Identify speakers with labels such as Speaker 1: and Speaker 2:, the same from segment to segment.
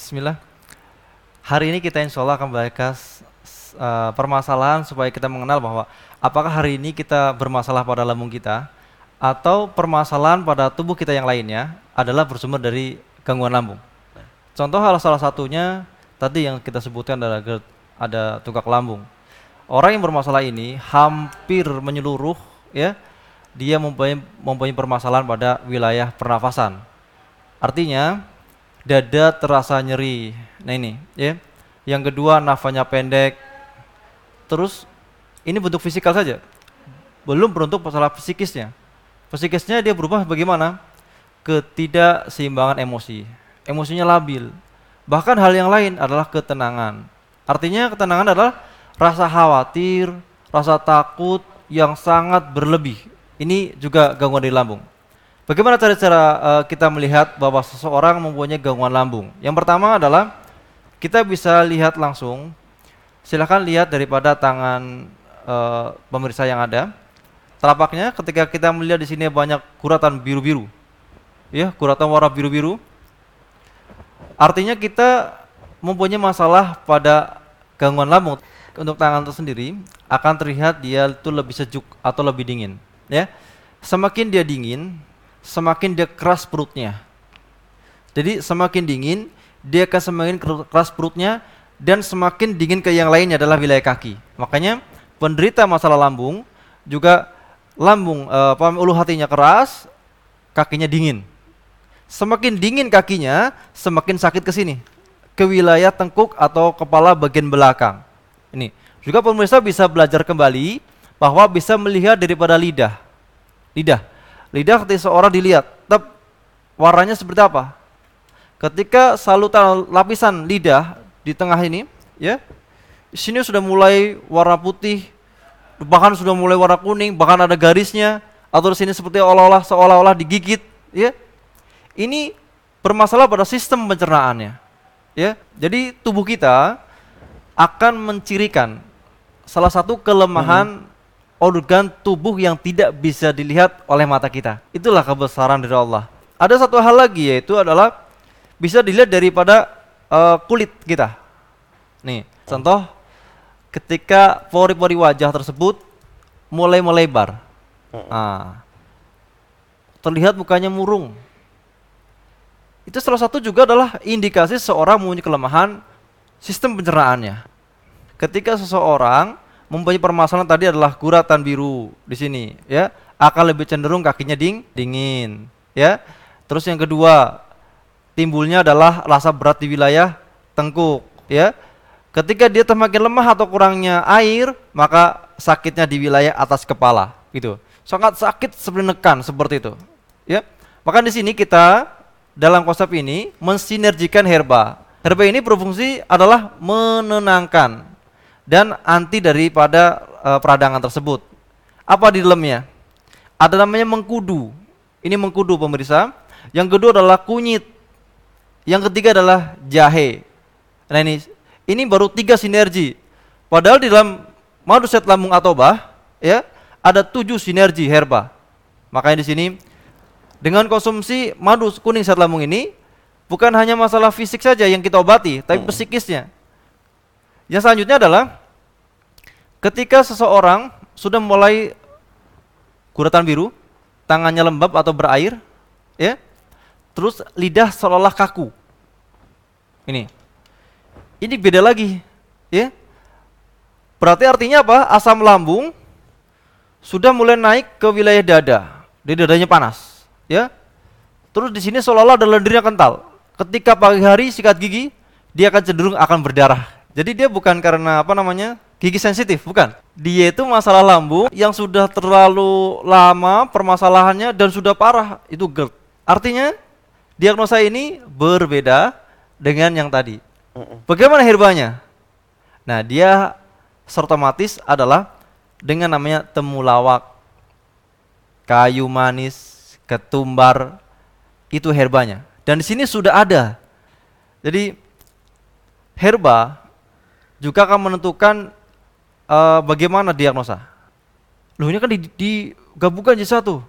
Speaker 1: Bismillah. Hari ini kita insya Allah akan bahas uh, permasalahan supaya kita mengenal bahwa apakah hari ini kita bermasalah pada lambung kita atau permasalahan pada tubuh kita yang lainnya adalah bersumber dari gangguan lambung. Contoh hal salah satunya tadi yang kita sebutkan adalah ada tungkak lambung. Orang yang bermasalah ini hampir menyeluruh ya dia mempunyai, mempunyai permasalahan pada wilayah pernafasan. Artinya dada terasa nyeri. Nah ini, ya. Yang kedua nafasnya pendek. Terus ini bentuk fisikal saja. Belum beruntuk masalah psikisnya. Psikisnya dia berubah bagaimana? Ketidakseimbangan emosi. Emosinya labil. Bahkan hal yang lain adalah ketenangan. Artinya ketenangan adalah rasa khawatir, rasa takut yang sangat berlebih. Ini juga gangguan di lambung. Bagaimana cara-cara uh, kita melihat bahwa seseorang mempunyai gangguan lambung? Yang pertama adalah kita bisa lihat langsung. Silahkan lihat daripada tangan uh, pemirsa yang ada. Telapaknya ketika kita melihat di sini banyak kuratan biru-biru. Ya, kuratan warna biru-biru. Artinya kita mempunyai masalah pada gangguan lambung. Untuk tangan itu sendiri akan terlihat dia itu lebih sejuk atau lebih dingin, ya. Semakin dia dingin, semakin dia keras perutnya. Jadi semakin dingin, dia akan semakin keras perutnya dan semakin dingin ke yang lainnya adalah wilayah kaki. Makanya penderita masalah lambung juga lambung uh, ulu hatinya keras, kakinya dingin. Semakin dingin kakinya, semakin sakit ke sini, ke wilayah tengkuk atau kepala bagian belakang. Ini juga pemirsa bisa belajar kembali bahwa bisa melihat daripada lidah. Lidah Lidah ketika seorang dilihat, tetap warnanya seperti apa? Ketika salutan lapisan lidah di tengah ini, ya, sini sudah mulai warna putih, bahkan sudah mulai warna kuning, bahkan ada garisnya, atau sini seperti olah-olah seolah-olah digigit, ya. Ini bermasalah pada sistem pencernaannya, ya. Jadi tubuh kita akan mencirikan salah satu kelemahan hmm organ tubuh yang tidak bisa dilihat oleh mata kita. Itulah kebesaran dari Allah. Ada satu hal lagi yaitu adalah bisa dilihat daripada uh, kulit kita. Nih, contoh ketika pori-pori wajah tersebut mulai melebar. Nah, terlihat mukanya murung. Itu salah satu juga adalah indikasi seorang mempunyai kelemahan sistem pencernaannya. Ketika seseorang mempunyai permasalahan tadi adalah guratan biru di sini ya. Akan lebih cenderung kakinya ding dingin ya. Terus yang kedua timbulnya adalah rasa berat di wilayah tengkuk ya. Ketika dia semakin lemah atau kurangnya air maka sakitnya di wilayah atas kepala gitu. Sangat sakit seperti nekan seperti itu ya. Maka di sini kita dalam konsep ini mensinergikan herba. Herba ini berfungsi adalah menenangkan dan anti daripada uh, peradangan tersebut. Apa di dalamnya? Ada namanya mengkudu. Ini mengkudu pemirsa. Yang kedua adalah kunyit. Yang ketiga adalah jahe. Nah ini ini baru tiga sinergi. Padahal di dalam madu set lambung atobah ya ada tujuh sinergi herba. Makanya di sini dengan konsumsi madu kuning set lambung ini bukan hanya masalah fisik saja yang kita obati, tapi hmm. psikisnya. Yang selanjutnya adalah ketika seseorang sudah mulai guratan biru, tangannya lembab atau berair, ya, terus lidah seolah kaku. Ini, ini beda lagi, ya. Berarti artinya apa? Asam lambung sudah mulai naik ke wilayah dada, di dadanya panas, ya. Terus di sini seolah-olah ada lendirnya kental. Ketika pagi hari sikat gigi, dia akan cenderung akan berdarah jadi dia bukan karena apa namanya gigi sensitif, bukan. Dia itu masalah lambung yang sudah terlalu lama permasalahannya dan sudah parah itu GERD. Artinya diagnosa ini berbeda dengan yang tadi. Bagaimana herbanya? Nah dia sertomatis adalah dengan namanya temulawak, kayu manis, ketumbar, itu herbanya. Dan di sini sudah ada. Jadi herba juga akan menentukan uh, bagaimana diagnosa. Loh ini kan digabungkan jadi satu.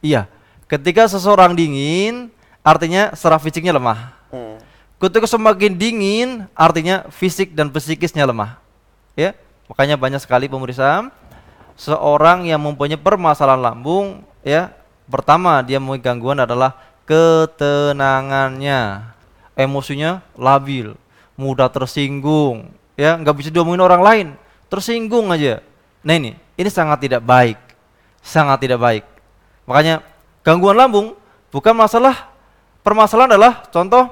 Speaker 1: Iya, ketika seseorang dingin, artinya secara fisiknya lemah. Hmm. Ketika semakin dingin, artinya fisik dan psikisnya lemah. Ya, makanya banyak sekali pemirsa seorang yang mempunyai permasalahan lambung, ya, pertama dia mempunyai gangguan adalah ketenangannya, emosinya labil, mudah tersinggung, ya, nggak bisa diomongin orang lain, tersinggung aja. Nah ini, ini sangat tidak baik, sangat tidak baik. Makanya gangguan lambung bukan masalah, permasalahan adalah contoh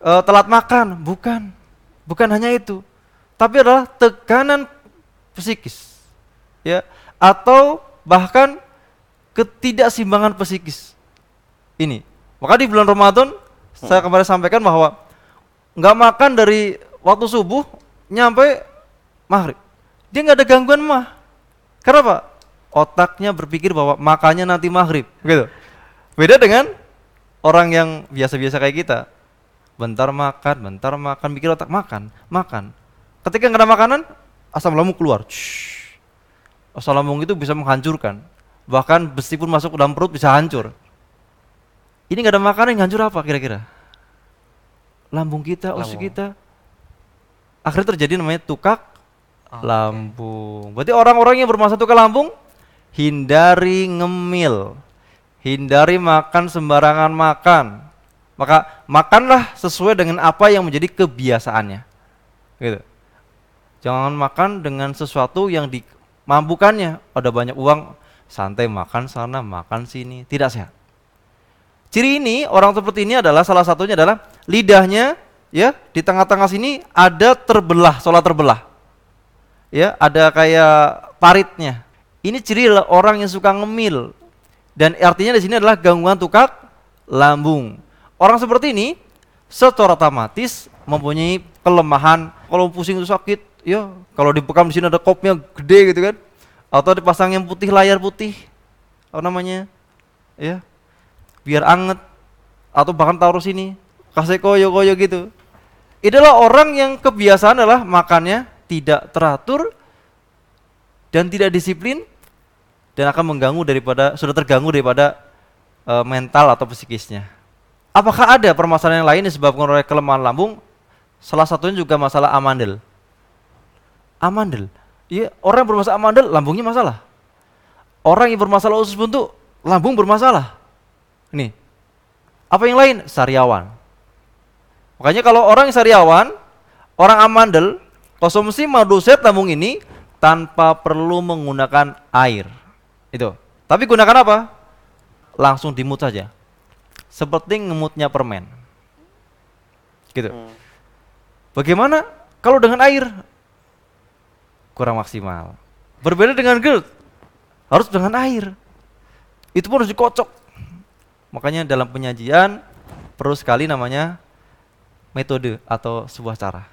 Speaker 1: uh, telat makan, bukan. Bukan hanya itu. Tapi adalah tekanan psikis. Ya, atau bahkan ketidaksimbangan psikis. Ini. Maka di bulan Ramadan saya kemarin sampaikan bahwa nggak makan dari waktu subuh nyampe maghrib. Dia nggak ada gangguan mah. Kenapa? Otaknya berpikir bahwa makannya nanti maghrib, gitu. Beda dengan orang yang biasa-biasa kayak kita bentar makan, bentar makan, mikir otak makan, makan. Ketika nggak ada makanan, asam lambung keluar. Shhh. Asam lambung itu bisa menghancurkan. Bahkan besi pun masuk ke dalam perut bisa hancur. Ini nggak ada makanan yang hancur apa kira-kira? Lambung kita, usus kita. Akhirnya terjadi namanya tukak okay. lambung. Berarti orang-orang yang bermasalah tukak lambung hindari ngemil, hindari makan sembarangan makan, maka makanlah sesuai dengan apa yang menjadi kebiasaannya. Gitu. Jangan makan dengan sesuatu yang dimampukannya. Ada banyak uang, santai makan sana, makan sini, tidak sehat. Ciri ini orang seperti ini adalah salah satunya adalah lidahnya ya di tengah-tengah sini ada terbelah, sholat terbelah. Ya, ada kayak paritnya. Ini ciri orang yang suka ngemil. Dan artinya di sini adalah gangguan tukak lambung. Orang seperti ini secara otomatis mempunyai kelemahan. Kalau pusing itu sakit, ya kalau dibekam di sini ada kopnya gede gitu kan, atau dipasang yang putih layar putih, apa namanya, ya biar anget, atau bahkan taruh sini, kasih koyo-koyo gitu. Itulah orang yang kebiasaan adalah makannya tidak teratur dan tidak disiplin dan akan mengganggu daripada sudah terganggu daripada uh, mental atau psikisnya. Apakah ada permasalahan yang lain disebabkan oleh kelemahan lambung? Salah satunya juga masalah amandel. Amandel. Iya, orang yang bermasalah amandel lambungnya masalah. Orang yang bermasalah usus buntu lambung bermasalah. Ini. Apa yang lain? Sariawan. Makanya kalau orang yang sariawan, orang amandel, konsumsi madu set lambung ini tanpa perlu menggunakan air. Itu. Tapi gunakan apa? Langsung dimut saja seperti ngemutnya permen. Gitu. Hmm. Bagaimana kalau dengan air? Kurang maksimal. Berbeda dengan GERD. Harus dengan air. Itu pun harus dikocok. Makanya dalam penyajian perlu sekali namanya metode atau sebuah cara.